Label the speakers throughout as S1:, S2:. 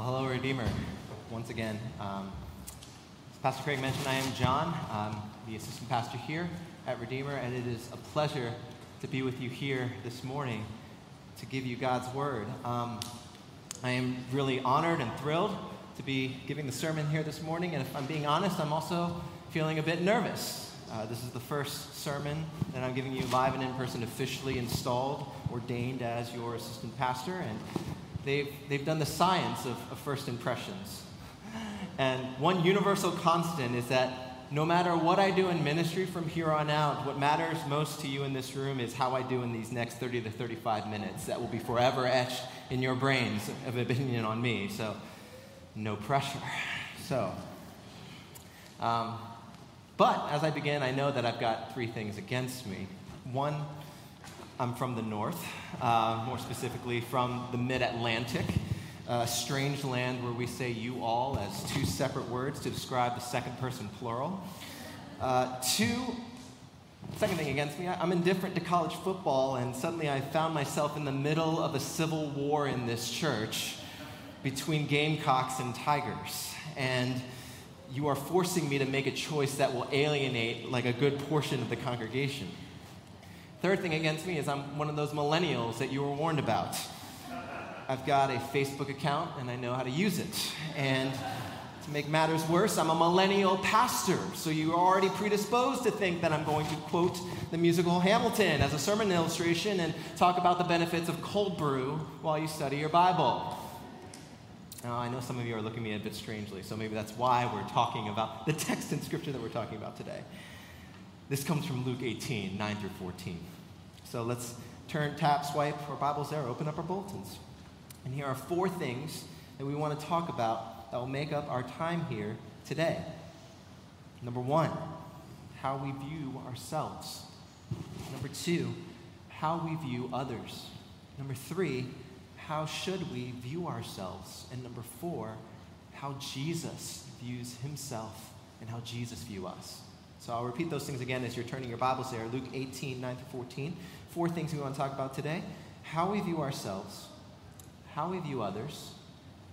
S1: Well, hello, Redeemer, once again. Um, as Pastor Craig mentioned, I am John. I'm the assistant pastor here at Redeemer, and it is a pleasure to be with you here this morning to give you God's word. Um, I am really honored and thrilled to be giving the sermon here this morning, and if I'm being honest, I'm also feeling a bit nervous. Uh, this is the first sermon that I'm giving you live and in person, officially installed, ordained as your assistant pastor, and they've, they've done the science of, of first impressions. And one universal constant is that no matter what I do in ministry from here on out, what matters most to you in this room is how I do in these next 30 to 35 minutes. That will be forever etched in your brains of opinion on me. So, no pressure. So, um, but as I begin, I know that I've got three things against me. One, I'm from the north, uh, more specifically from the mid Atlantic, a strange land where we say you all as two separate words to describe the second person plural. Uh, two, second thing against me, I'm indifferent to college football, and suddenly I found myself in the middle of a civil war in this church between Gamecocks and Tigers. And you are forcing me to make a choice that will alienate like a good portion of the congregation. Third thing against me is I'm one of those millennials that you were warned about. I've got a Facebook account and I know how to use it. And to make matters worse, I'm a millennial pastor, so you're already predisposed to think that I'm going to quote the musical Hamilton as a sermon illustration and talk about the benefits of cold brew while you study your Bible. Now, I know some of you are looking at me a bit strangely, so maybe that's why we're talking about the text in Scripture that we're talking about today. This comes from Luke 18, 9 through 14. So let's turn, tap, swipe our Bibles there, open up our bulletins. And here are four things that we want to talk about that will make up our time here today. Number one, how we view ourselves. Number two, how we view others. Number three, how should we view ourselves? And number four, how Jesus views himself and how Jesus views us. So I'll repeat those things again as you're turning your Bibles there. Luke 18, 9 through 14. Four things we want to talk about today how we view ourselves, how we view others,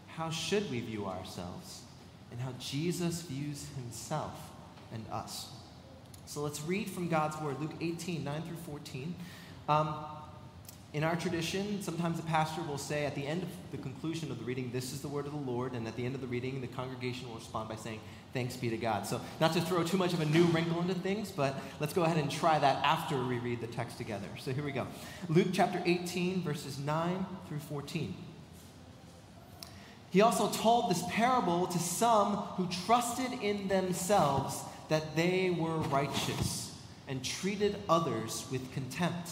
S1: how should we view ourselves, and how Jesus views himself and us. So let's read from God's Word, Luke 18, 9 through 14. Um, in our tradition, sometimes the pastor will say at the end of the conclusion of the reading, This is the word of the Lord. And at the end of the reading, the congregation will respond by saying, Thanks be to God. So, not to throw too much of a new wrinkle into things, but let's go ahead and try that after we read the text together. So, here we go Luke chapter 18, verses 9 through 14. He also told this parable to some who trusted in themselves that they were righteous and treated others with contempt.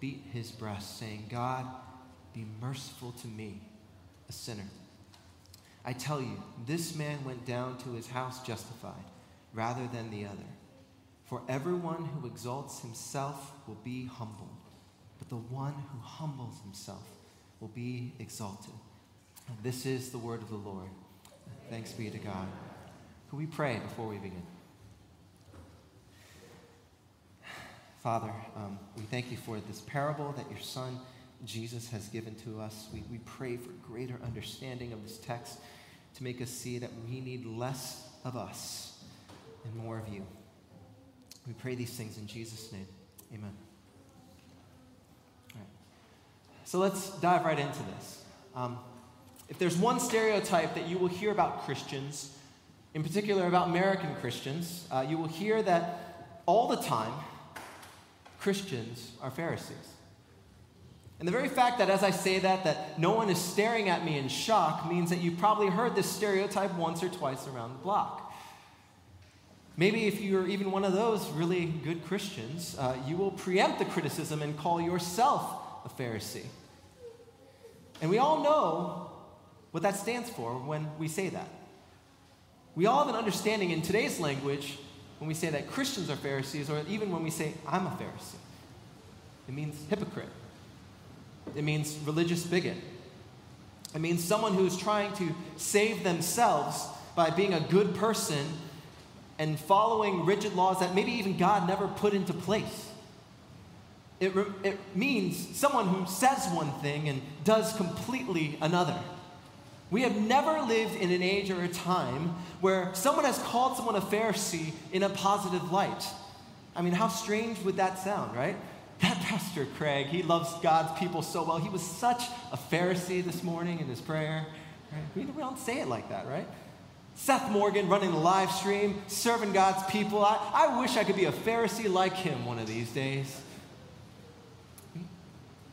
S1: beat his breast, saying, God, be merciful to me, a sinner. I tell you, this man went down to his house justified rather than the other. For everyone who exalts himself will be humbled, but the one who humbles himself will be exalted. This is the word of the Lord. Thanks be to God. Could we pray before we begin? Father, um, we thank you for this parable that your Son Jesus has given to us. We, we pray for greater understanding of this text to make us see that we need less of us and more of you. We pray these things in Jesus' name. Amen. So let's dive right into this. Um, if there's one stereotype that you will hear about Christians, in particular about American Christians, uh, you will hear that all the time Christians are Pharisees. And the very fact that as I say that, that no one is staring at me in shock means that you've probably heard this stereotype once or twice around the block. Maybe if you're even one of those really good Christians, uh, you will preempt the criticism and call yourself a Pharisee. And we all know what that stands for when we say that. We all have an understanding in today's language when we say that Christians are Pharisees, or even when we say, I'm a Pharisee. It means hypocrite, it means religious bigot. It means someone who is trying to save themselves by being a good person and following rigid laws that maybe even God never put into place. It, re- it means someone who says one thing and does completely another. We have never lived in an age or a time where someone has called someone a Pharisee in a positive light. I mean, how strange would that sound, right? That Pastor Craig, he loves God's people so well. He was such a Pharisee this morning in his prayer. We don't say it like that, right? Seth Morgan running the live stream, serving God's people. I, I wish I could be a Pharisee like him one of these days.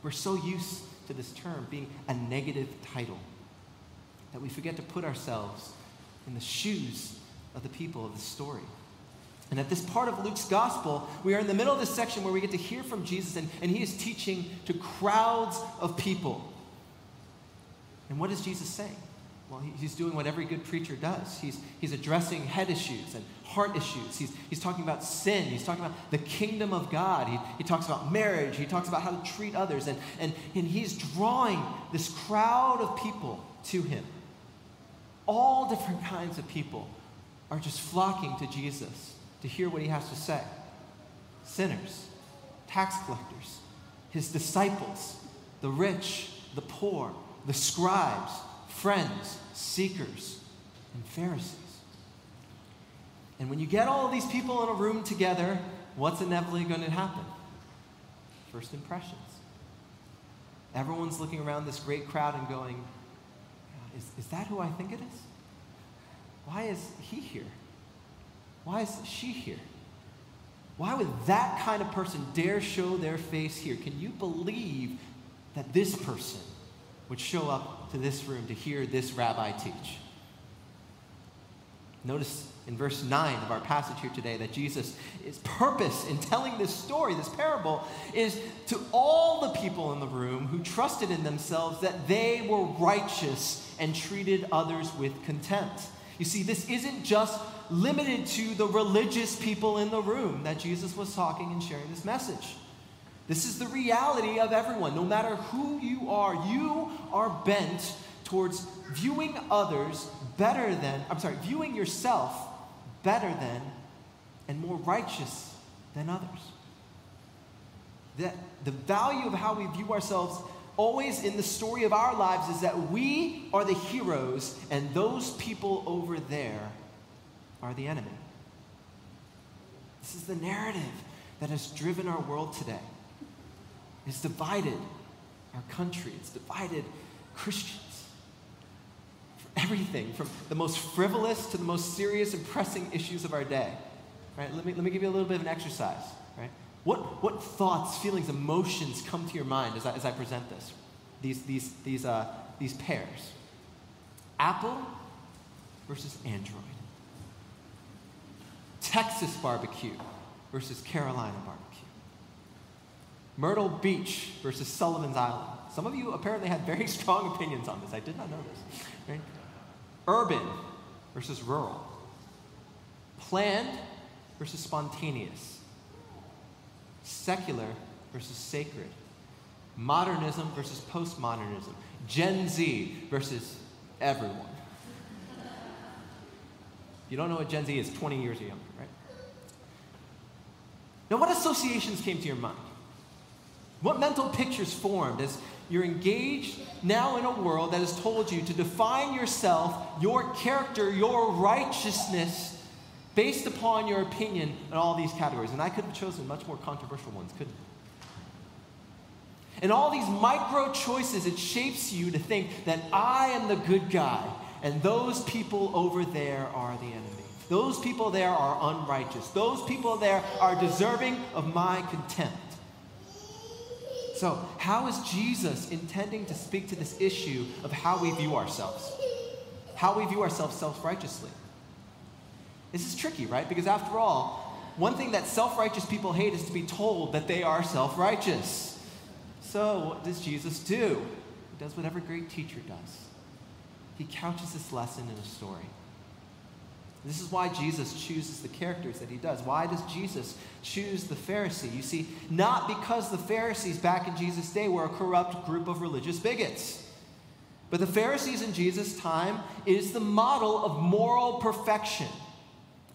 S1: We're so used to this term being a negative title that we forget to put ourselves in the shoes of the people of the story. And at this part of Luke's gospel, we are in the middle of this section where we get to hear from Jesus, and, and he is teaching to crowds of people. And what is Jesus saying? Well, he, he's doing what every good preacher does. He's, he's addressing head issues and heart issues. He's, he's talking about sin. He's talking about the kingdom of God. He, he talks about marriage. He talks about how to treat others. And, and, and he's drawing this crowd of people to him. All different kinds of people are just flocking to Jesus to hear what he has to say sinners, tax collectors, his disciples, the rich, the poor, the scribes, friends, seekers, and Pharisees. And when you get all these people in a room together, what's inevitably going to happen? First impressions. Everyone's looking around this great crowd and going, is, is that who I think it is? Why is he here? Why is she here? Why would that kind of person dare show their face here? Can you believe that this person would show up to this room to hear this rabbi teach? Notice in verse 9 of our passage here today that Jesus' purpose in telling this story, this parable, is to all the people in the room who trusted in themselves that they were righteous and treated others with contempt. You see, this isn't just limited to the religious people in the room that Jesus was talking and sharing this message. This is the reality of everyone. No matter who you are, you are bent towards viewing others better than, I'm sorry, viewing yourself better than and more righteous than others. That the value of how we view ourselves always in the story of our lives is that we are the heroes and those people over there are the enemy. This is the narrative that has driven our world today. It's divided our country, it's divided Christians. Everything, from the most frivolous to the most serious and pressing issues of our day. Right? Let me, let me give you a little bit of an exercise. Right? What, what thoughts, feelings, emotions come to your mind as I, as I present this? These, these, these, uh, these pairs Apple versus Android, Texas barbecue versus Carolina barbecue, Myrtle Beach versus Sullivan's Island. Some of you apparently had very strong opinions on this. I did not know this. Right? Urban versus rural, planned versus spontaneous secular versus sacred, modernism versus postmodernism, Gen Z versus everyone. If You don't know what Gen Z is 20 years younger, right? Now, what associations came to your mind? What mental pictures formed as you're engaged now in a world that has told you to define yourself, your character, your righteousness based upon your opinion in all these categories. And I could have chosen much more controversial ones, couldn't I? And all these micro choices, it shapes you to think that I am the good guy, and those people over there are the enemy. Those people there are unrighteous. Those people there are deserving of my contempt. So, how is Jesus intending to speak to this issue of how we view ourselves? How we view ourselves self righteously? This is tricky, right? Because after all, one thing that self righteous people hate is to be told that they are self righteous. So, what does Jesus do? He does what every great teacher does he couches this lesson in a story. This is why Jesus chooses the characters that he does. Why does Jesus choose the Pharisee? You see, not because the Pharisees back in Jesus' day were a corrupt group of religious bigots. But the Pharisees in Jesus' time is the model of moral perfection.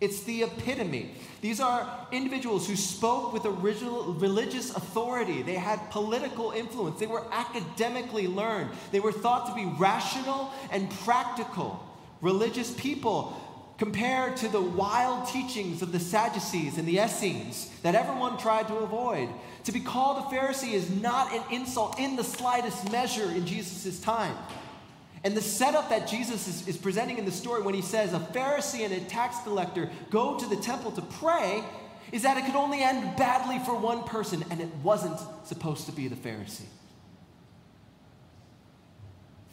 S1: It's the epitome. These are individuals who spoke with original religious authority. They had political influence. They were academically learned. They were thought to be rational and practical. Religious people compared to the wild teachings of the Sadducees and the Essenes that everyone tried to avoid. To be called a Pharisee is not an insult in the slightest measure in Jesus' time. And the setup that Jesus is, is, presenting in the story when he says a Pharisee and a tax collector go to the temple to pray is that it could only end badly for one person, and it wasn't supposed to be the Pharisee.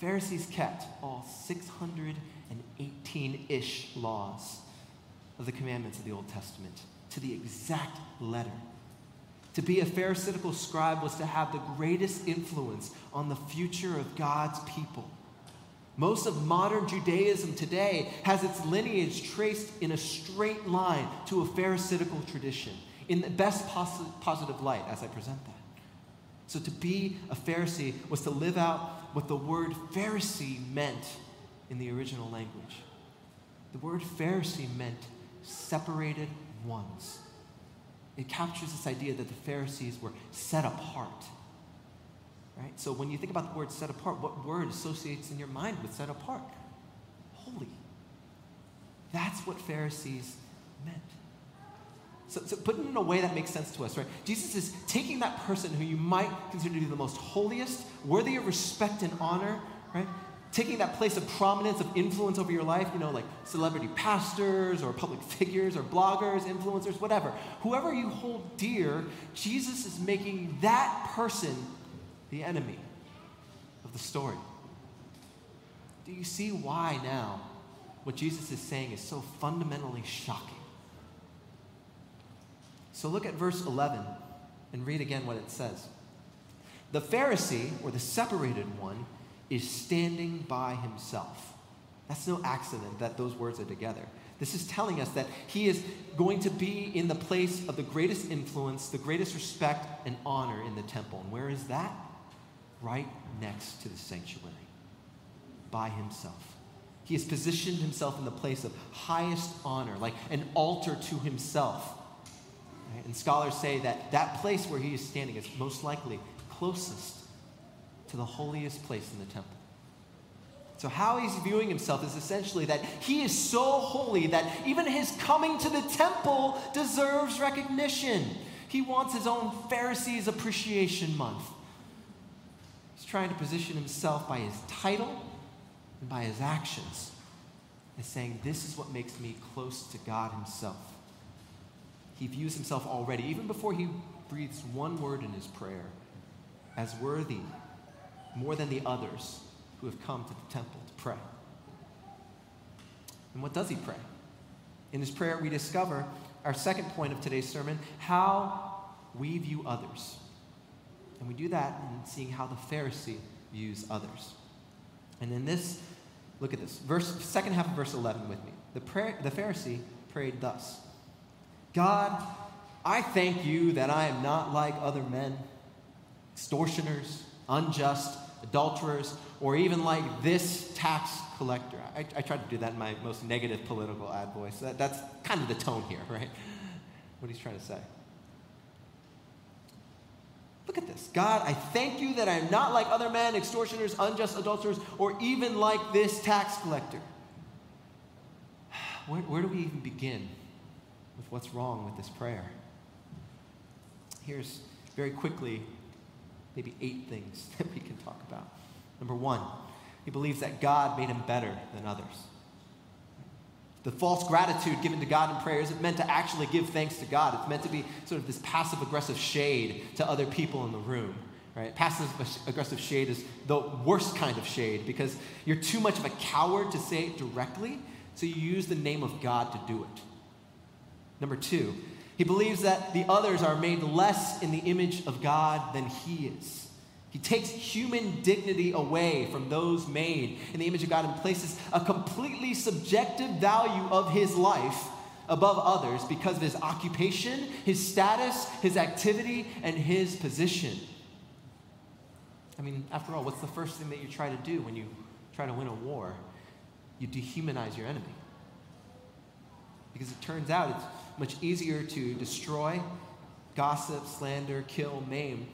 S1: Pharisees kept all 618 ish laws of the commandments of the Old Testament to the exact letter. To be a Pharisaical scribe was to have the greatest influence on the future of God's people. Most of modern Judaism today has its lineage traced in a straight line to a Pharisaical tradition, in the best posi- positive light as I present that. So, to be a Pharisee was to live out what the word Pharisee meant in the original language. The word Pharisee meant separated ones. It captures this idea that the Pharisees were set apart Right? So when you think about the word set apart, what word associates in your mind with set apart? Holy. That's what Pharisees meant. So, so put it in a way that makes sense to us, right? Jesus is taking that person who you might consider to be the most holiest, worthy of respect and honor, right? Taking that place of prominence, of influence over your life, you know, like celebrity pastors or public figures or bloggers, influencers, whatever. Whoever you hold dear, Jesus is making that person the enemy of the story. Do you see why now what Jesus is saying is so fundamentally shocking? So look at verse 11 and read again what it says. The Pharisee, or the separated one, is standing by himself. That's no accident that those words are together. This is telling us that he is going to be in the place of the greatest influence, the greatest respect and honor in the temple. And where is that? right next to the sanctuary by himself. He has positioned himself in the place of highest honor, like an altar to himself. And scholars say that that place where he is standing is most likely closest to the holiest place in the temple. So, how he's viewing himself is essentially that he is so holy that even his coming to the temple deserves recognition. He wants his own Pharisees Appreciation Month He's trying to position himself by his title and by his actions as saying, This is what makes me close to God himself. He views himself already, even before he breathes one word in his prayer, as worthy more than the others who have come to the temple to pray. And what does he pray? In his prayer, we discover our second point of today's sermon how we view others. And we do that in seeing how the Pharisee views others. And in this, look at this. Verse, second half of verse 11 with me. The, prayer, the Pharisee prayed thus God, I thank you that I am not like other men, extortioners, unjust, adulterers, or even like this tax collector. I, I tried to do that in my most negative political ad voice. That, that's kind of the tone here, right? What he's trying to say. Look at this. God, I thank you that I am not like other men, extortioners, unjust adulterers, or even like this tax collector. Where, where do we even begin with what's wrong with this prayer? Here's very quickly maybe eight things that we. Number one, he believes that God made him better than others. The false gratitude given to God in prayer isn't meant to actually give thanks to God. It's meant to be sort of this passive aggressive shade to other people in the room. Right? Passive aggressive shade is the worst kind of shade because you're too much of a coward to say it directly, so you use the name of God to do it. Number two, he believes that the others are made less in the image of God than he is. He takes human dignity away from those made in the image of God and places a completely subjective value of his life above others because of his occupation, his status, his activity, and his position. I mean, after all, what's the first thing that you try to do when you try to win a war? You dehumanize your enemy. Because it turns out it's much easier to destroy, gossip, slander, kill, maim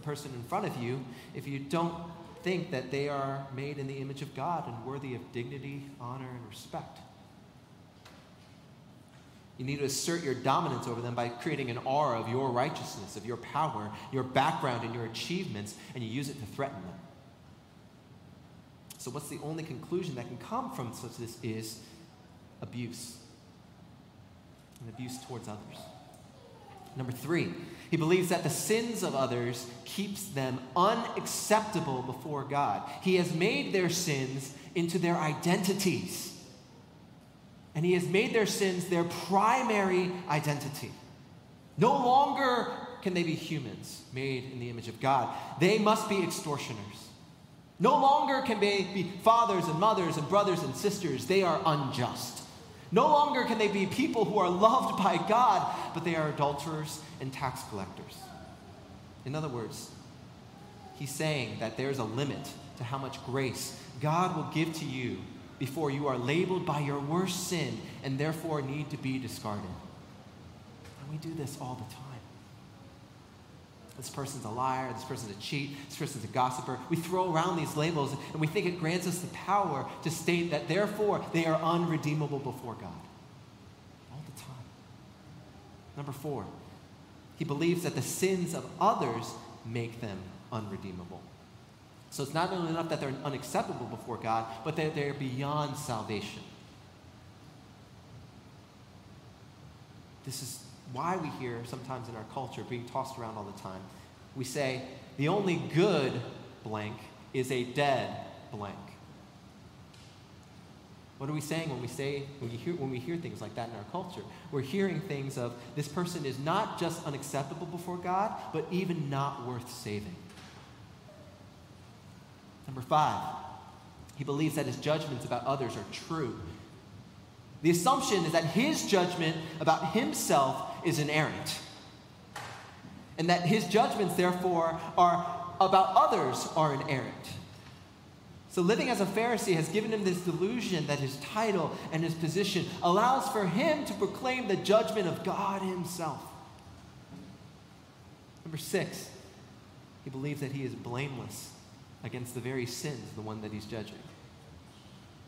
S1: the person in front of you if you don't think that they are made in the image of God and worthy of dignity, honor, and respect. You need to assert your dominance over them by creating an aura of your righteousness, of your power, your background, and your achievements, and you use it to threaten them. So, what's the only conclusion that can come from such this is abuse, and abuse towards others. Number three, he believes that the sins of others keeps them unacceptable before God. He has made their sins into their identities and he has made their sins their primary identity. No longer can they be humans made in the image of God, they must be extortioners. No longer can they be fathers and mothers and brothers and sisters, they are unjust. No longer can they be people who are loved by God, but they are adulterers and tax collectors. In other words, he's saying that there's a limit to how much grace God will give to you before you are labeled by your worst sin and therefore need to be discarded. And we do this all the time. This person's a liar, this person's a cheat, this person's a gossiper. We throw around these labels and we think it grants us the power to state that therefore they are unredeemable before God. All the time. Number four, he believes that the sins of others make them unredeemable. So it's not only enough that they're unacceptable before God, but that they're beyond salvation. This is why we hear sometimes in our culture being tossed around all the time. We say, the only good blank is a dead blank. What are we saying when we say when, hear, when we hear things like that in our culture? We're hearing things of this person is not just unacceptable before God, but even not worth saving. Number five, he believes that his judgments about others are true. The assumption is that his judgment about himself is inerrant. And that his judgments, therefore, are about others are inerrant. So, living as a Pharisee has given him this delusion that his title and his position allows for him to proclaim the judgment of God himself. Number six, he believes that he is blameless against the very sins, the one that he's judging.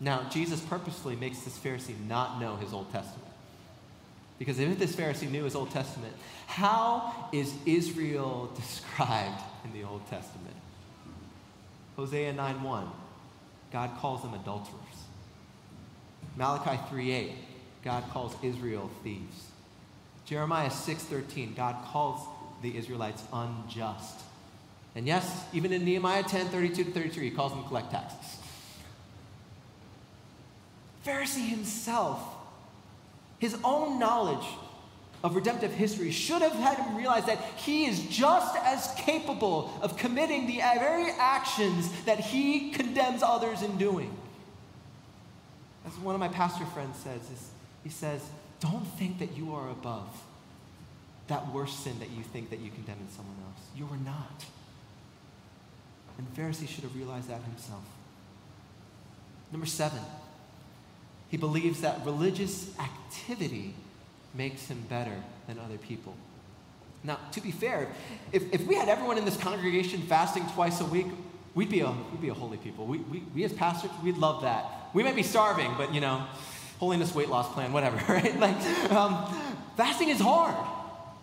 S1: Now, Jesus purposefully makes this Pharisee not know his Old Testament. Because if this Pharisee knew his Old Testament, how is Israel described in the Old Testament? Hosea 9:1, God calls them adulterers. Malachi 3:8, God calls Israel thieves. Jeremiah 6:13, God calls the Israelites unjust. And yes, even in Nehemiah 10 32 to 33, he calls them collect taxes. Pharisee himself, his own knowledge of redemptive history should have had him realize that he is just as capable of committing the very actions that he condemns others in doing. As one of my pastor friends says, he says, Don't think that you are above that worst sin that you think that you condemn in someone else. You are not. And Pharisee should have realized that himself. Number seven, he believes that religious activity makes him better than other people. Now, to be fair, if, if we had everyone in this congregation fasting twice a week, we'd be a, we'd be a holy people. We, we, we as pastors, we'd love that. We might be starving, but you know, holiness weight loss plan, whatever, right? Like, um, fasting is hard.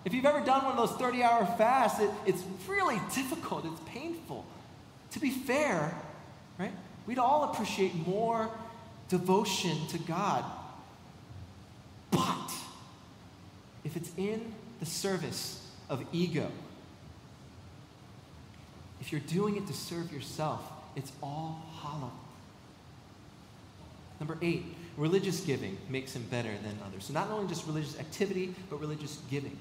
S1: If you've ever done one of those 30 hour fasts, it, it's really difficult, it's painful. To be fair, right, we'd all appreciate more devotion to God. But if it's in the service of ego, if you're doing it to serve yourself, it's all hollow. Number eight, religious giving makes him better than others. So, not only just religious activity, but religious giving.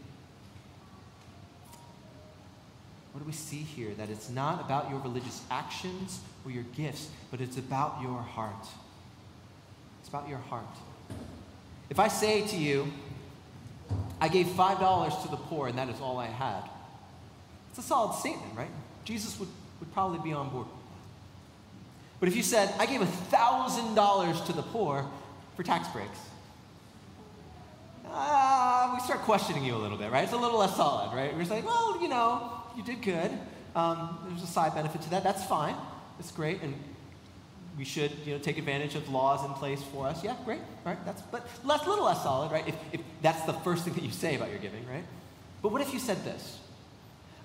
S1: what do we see here? That it's not about your religious actions or your gifts, but it's about your heart. It's about your heart. If I say to you, I gave $5 to the poor and that is all I had, it's a solid statement, right? Jesus would, would probably be on board. But if you said, I gave $1,000 to the poor for tax breaks, uh, we start questioning you a little bit, right? It's a little less solid, right? We're saying, well, you know, you did good. Um, there's a side benefit to that. That's fine. It's great. And we should, you know, take advantage of laws in place for us. Yeah, great, right? That's, but less, little less solid, right? If, if that's the first thing that you say about your giving, right? But what if you said this?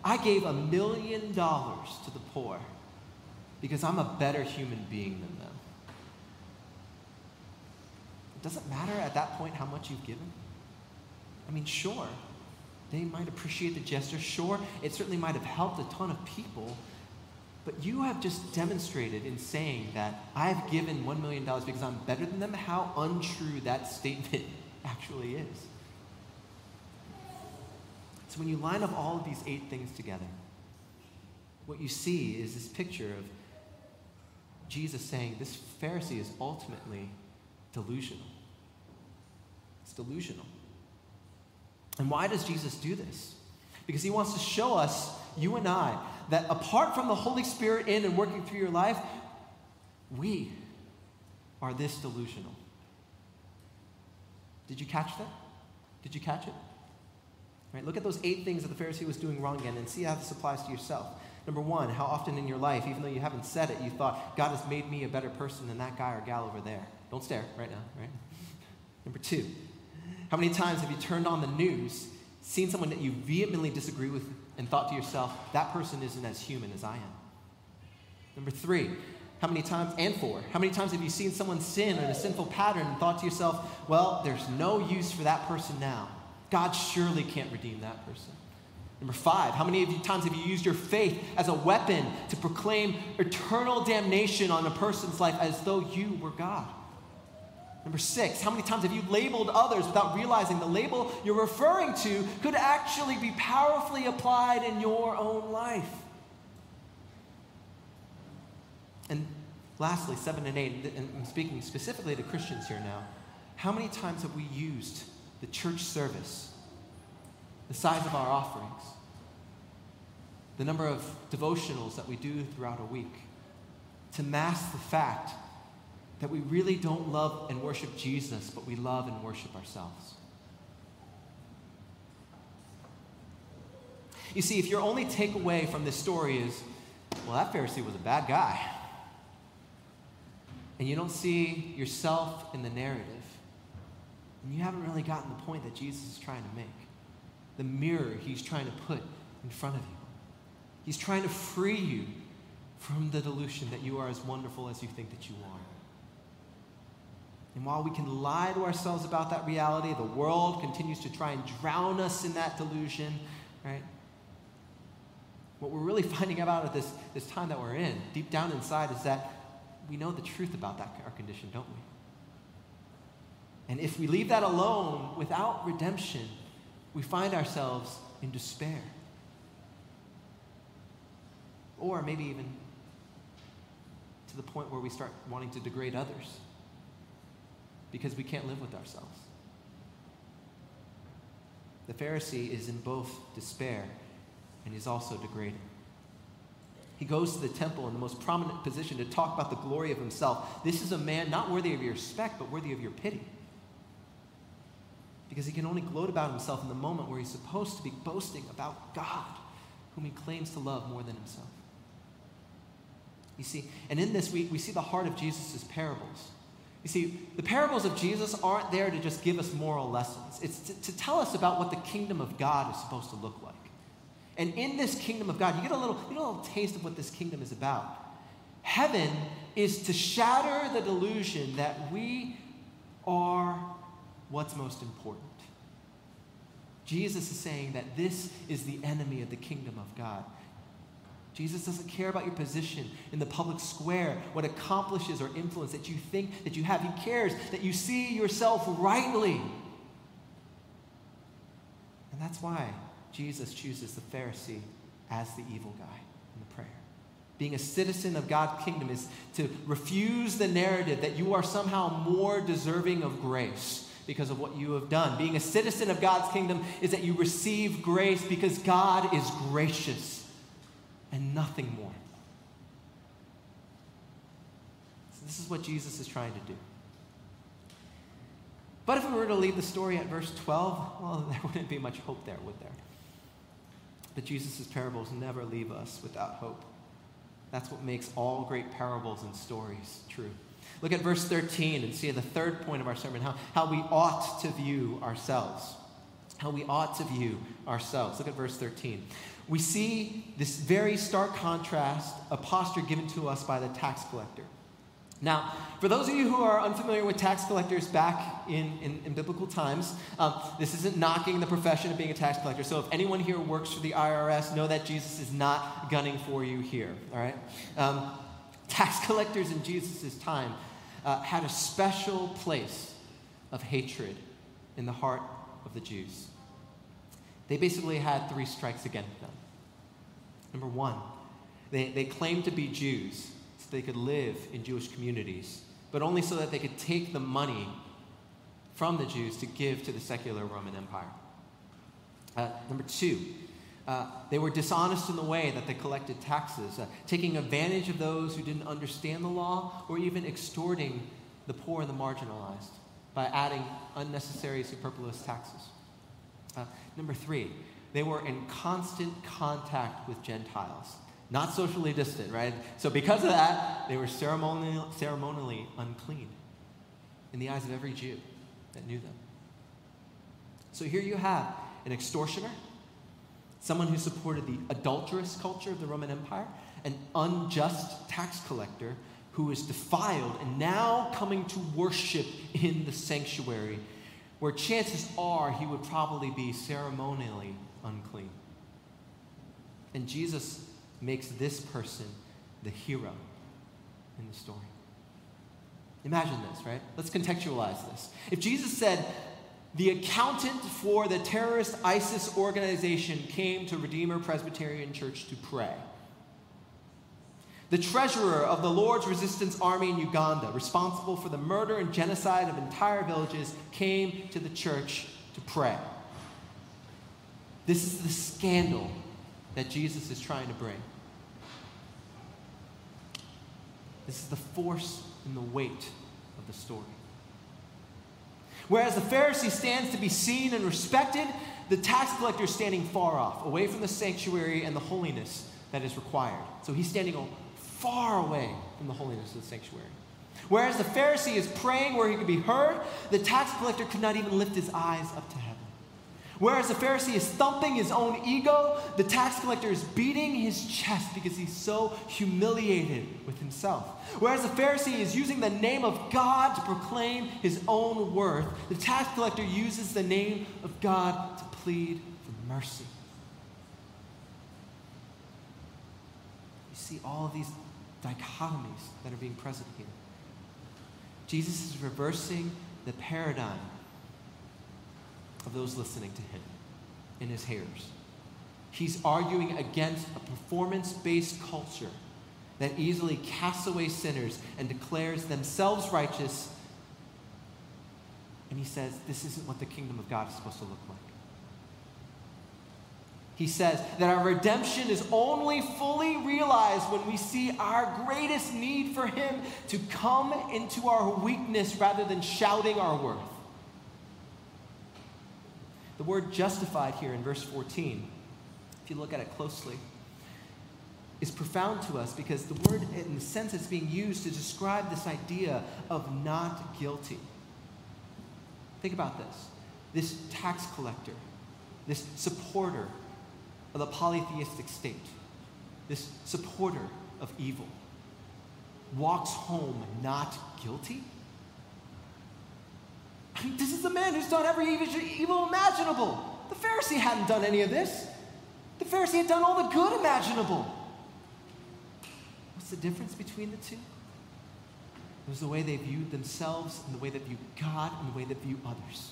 S1: I gave a million dollars to the poor because I'm a better human being than them. It doesn't matter at that point how much you've given. I mean, sure, they might appreciate the gesture. Sure, it certainly might have helped a ton of people. But you have just demonstrated in saying that I've given $1 million because I'm better than them how untrue that statement actually is. So when you line up all of these eight things together, what you see is this picture of Jesus saying this Pharisee is ultimately delusional. It's delusional. And why does Jesus do this? Because he wants to show us, you and I, that apart from the Holy Spirit in and working through your life, we are this delusional. Did you catch that? Did you catch it? Right, look at those eight things that the Pharisee was doing wrong again and see how this applies to yourself. Number one, how often in your life, even though you haven't said it, you thought, God has made me a better person than that guy or gal over there. Don't stare right now, right? Number two, how many times have you turned on the news, seen someone that you vehemently disagree with, and thought to yourself, that person isn't as human as I am? Number three, how many times, and four, how many times have you seen someone sin in a sinful pattern and thought to yourself, well, there's no use for that person now? God surely can't redeem that person. Number five, how many of you times have you used your faith as a weapon to proclaim eternal damnation on a person's life as though you were God? Number six, how many times have you labeled others without realizing the label you're referring to could actually be powerfully applied in your own life? And lastly, seven and eight, and I'm speaking specifically to Christians here now, how many times have we used the church service, the size of our offerings, the number of devotionals that we do throughout a week to mask the fact that we really don't love and worship Jesus, but we love and worship ourselves. You see, if your only takeaway from this story is, well, that Pharisee was a bad guy, and you don't see yourself in the narrative, and you haven't really gotten the point that Jesus is trying to make, the mirror he's trying to put in front of you. He's trying to free you from the delusion that you are as wonderful as you think that you are. And while we can lie to ourselves about that reality, the world continues to try and drown us in that delusion, right? What we're really finding out at this, this time that we're in, deep down inside, is that we know the truth about that our condition, don't we? And if we leave that alone without redemption, we find ourselves in despair. Or maybe even to the point where we start wanting to degrade others because we can't live with ourselves. The Pharisee is in both despair and he's also degraded. He goes to the temple in the most prominent position to talk about the glory of himself. This is a man not worthy of your respect, but worthy of your pity. Because he can only gloat about himself in the moment where he's supposed to be boasting about God, whom he claims to love more than himself. You see, and in this, we, we see the heart of Jesus' parables. You see, the parables of Jesus aren't there to just give us moral lessons, it's to, to, tell us about what the kingdom of God is supposed to look like. And in this kingdom of God, you get a little, you get a little taste of what this kingdom is about. Heaven is to shatter the delusion that we are what's most important. Jesus is saying that this is the enemy of the kingdom of God. Jesus doesn't care about your position in the public square, what accomplishes or influence that you think that you have. He cares that you see yourself rightly. And that's why Jesus chooses the Pharisee as the evil guy in the prayer. Being a citizen of God's kingdom is to refuse the narrative that you are somehow more deserving of grace because of what you have done. Being a citizen of God's kingdom is that you receive grace because God is gracious and nothing more. So this is what Jesus is trying to do. But if we were to leave the story at verse 12, well, there wouldn't be much hope there, would there? But Jesus' parables never leave us without hope. That's what makes all great parables and stories true. Look at verse 13 and see the third point of our sermon how, how we ought to view ourselves. How we ought to view ourselves. Look at verse 13. We see this very stark contrast, a posture given to us by the tax collector. Now, for those of you who are unfamiliar with tax collectors back in, in, in biblical times, um, this isn't knocking the profession of being a tax collector. So if anyone here works for the IRS, know that Jesus is not gunning for you here, all right? Um, tax collectors in Jesus' time uh, had a special place of hatred in the heart of the Jews. They basically had three strikes against them. Number one, they, they claimed to be Jews so they could live in Jewish communities, but only so that they could take the money from the Jews to give to the secular Roman Empire. Uh, number two, uh, they were dishonest in the way that they collected taxes, uh, taking advantage of those who didn't understand the law or even extorting the poor and the marginalized by adding unnecessary, superfluous taxes. Uh, number three, they were in constant contact with Gentiles not socially distant, right? So, because of that, they were ceremonially, ceremonially unclean in the eyes of every Jew that knew them. So, here you have an extortioner, someone who supported the adulterous culture of the Roman Empire, an unjust tax collector who is defiled and now coming to worship in the sanctuary, where chances are he would probably be ceremonially unclean. And Jesus makes this person the hero in the story. Imagine this, right? Let's contextualize this. If Jesus said, the accountant for the terrorist ISIS organization came to Redeemer Presbyterian Church to pray. The treasurer of the Lord's Resistance Army in Uganda, responsible for the murder and genocide of entire villages, came to the church to pray. This is the scandal that Jesus is trying to bring. This is the force and the weight of the story. Whereas the Pharisee stands to be seen and respected, the tax collector is standing far off, away from the sanctuary and the holiness that is required. So he's standing far away from the holiness of the sanctuary. Whereas the Pharisee is praying where he could be heard, the tax collector could not even lift his eyes up to heaven. Whereas the Pharisee is thumping his own ego, the tax collector is beating his chest because he's so humiliated with himself. Whereas the Pharisee is using the name of God to proclaim his own worth, the tax collector uses the name of God to plead for mercy. You see all of these dichotomies that are being present here. Jesus is reversing the paradigm of those listening to him and his hearers. He's arguing against a performance based culture that easily casts away sinners and declares themselves righteous. And he says, This isn't what the kingdom of God is supposed to look like. He says that our redemption is only fully realized when we see our greatest need for Him to come into our weakness rather than shouting our worth. The word justified here in verse 14, if you look at it closely, is profound to us because the word, in the sense it's being used to describe this idea of not guilty. Think about this this tax collector, this supporter of the polytheistic state, this supporter of evil, walks home not guilty I mean, this is the man who's done every evil imaginable. The Pharisee hadn't done any of this. The Pharisee had done all the good imaginable. What's the difference between the two? It was the way they viewed themselves and the way they viewed God and the way they viewed others.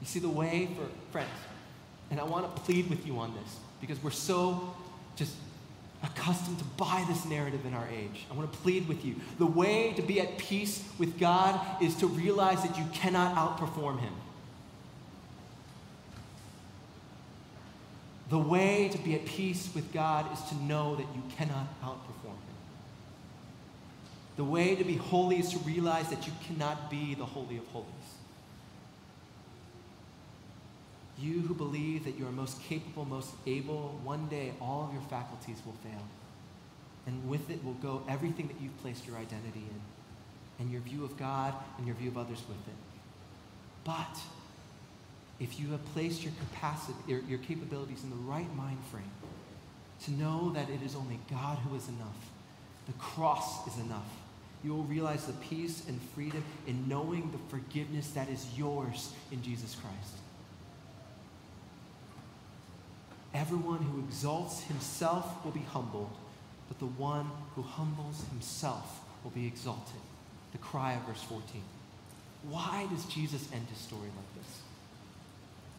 S1: You see, the way for friends, And I want to plead with you on this because we're so just accustomed to buy this narrative in our age. I want to plead with you. The way to be at peace with God is to realize that you cannot outperform Him. The way to be at peace with God is to know that you cannot outperform Him. The way to be holy is to realize that you cannot be the Holy of Holies. You who believe that you are most capable, most able, one day all of your faculties will fail. And with it will go everything that you've placed your identity in, and your view of God and your view of others with it. But if you have placed your capacity, your, your capabilities in the right mind frame, to know that it is only God who is enough, the cross is enough. You will realize the peace and freedom in knowing the forgiveness that is yours in Jesus Christ. Everyone who exalts himself will be humbled, but the one who humbles himself will be exalted. The cry of verse 14. Why does Jesus end his story like this?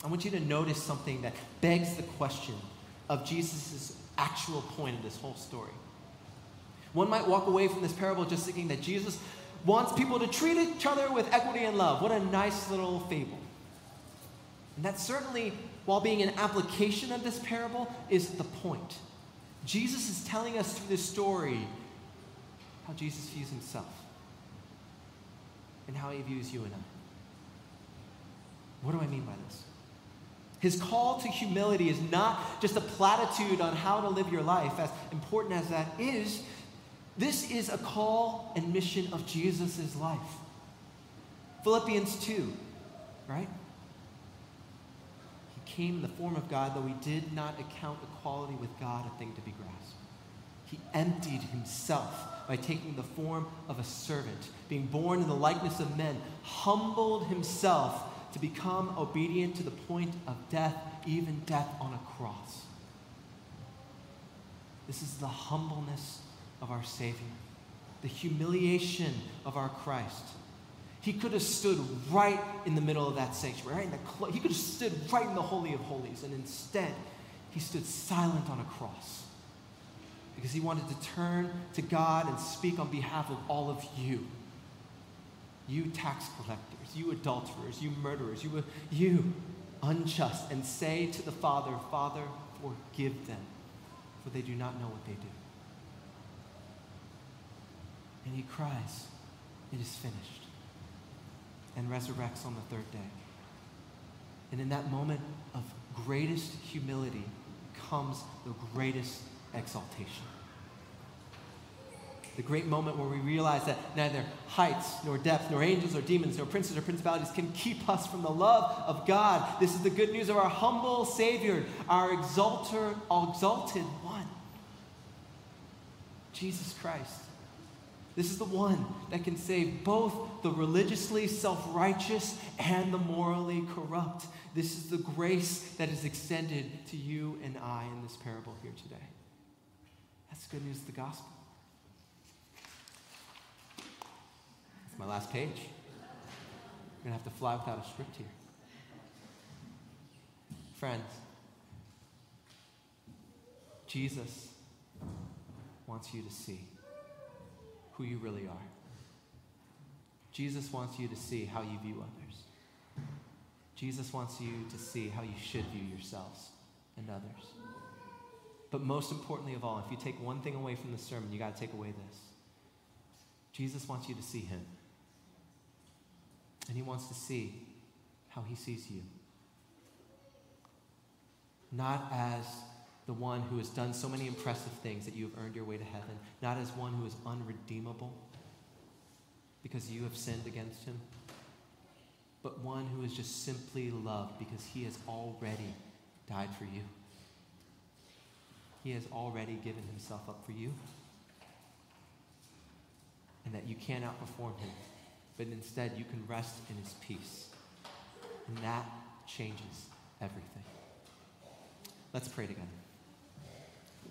S1: I want you to notice something that begs the question of Jesus' actual point in this whole story. One might walk away from this parable just thinking that Jesus wants people to treat each other with equity and love. What a nice little fable. And that's certainly while being an application of this parable, is the point. Jesus is telling us through this story how Jesus views himself and how he views you and I. What do I mean by this? His call to humility is not just a platitude on how to live your life, as important as that is. This is a call and mission of Jesus' life. Philippians 2, right? Came in the form of God, though he did not account equality with God a thing to be grasped. He emptied himself by taking the form of a servant, being born in the likeness of men, humbled himself to become obedient to the point of death, even death on a cross. This is the humbleness of our Savior, the humiliation of our Christ. He could have stood right in the middle of that sanctuary, right in the clo- he could have stood right in the Holy of Holies, and instead, he stood silent on a cross because he wanted to turn to God and speak on behalf of all of you. You tax collectors, you adulterers, you murderers, you, you unjust, and say to the Father, Father, forgive them, for they do not know what they do. And he cries, It is finished and resurrects on the third day. And in that moment of greatest humility comes the greatest exaltation. The great moment where we realize that neither heights, nor depth, nor angels, or demons, nor princes, or principalities can keep us from the love of God. This is the good news of our humble Savior, our exalter, exalted one, Jesus Christ. This is the one that can save both the religiously self righteous and the morally corrupt. This is the grace that is extended to you and I in this parable here today. That's the good news of the gospel. That's my last page. I'm going to have to fly without a script here. Friends, Jesus wants you to see who you really are. Jesus wants you to see how you view others. Jesus wants you to see how you should view yourselves and others. But most importantly of all, if you take one thing away from the sermon, you got to take away this. Jesus wants you to see him. And he wants to see how he sees you. Not as the one who has done so many impressive things that you have earned your way to heaven, not as one who is unredeemable because you have sinned against him, but one who is just simply loved because he has already died for you. He has already given himself up for you. And that you can't outperform him, but instead you can rest in his peace. And that changes everything. Let's pray together.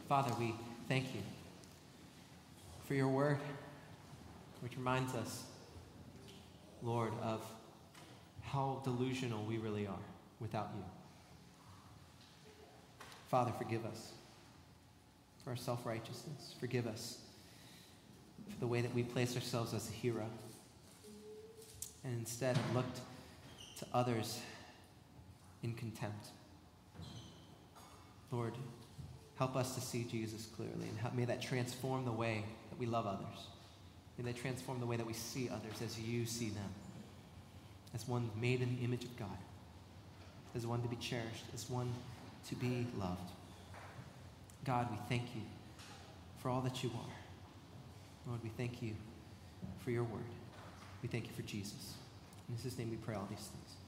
S1: Father, we thank you for your word, which reminds us, Lord, of how delusional we really are without you. Father, forgive us for our self righteousness. Forgive us for the way that we place ourselves as a hero and instead have looked to others in contempt. Lord, help us to see Jesus clearly and help, may that transform the way that we love others. May that transform the way that we see others as you see them, as one made in the image of God, as one to be cherished, as one to be loved. God, we thank you for all that you are. Lord, we thank you for your word. We thank you for Jesus. In his name we pray all these things.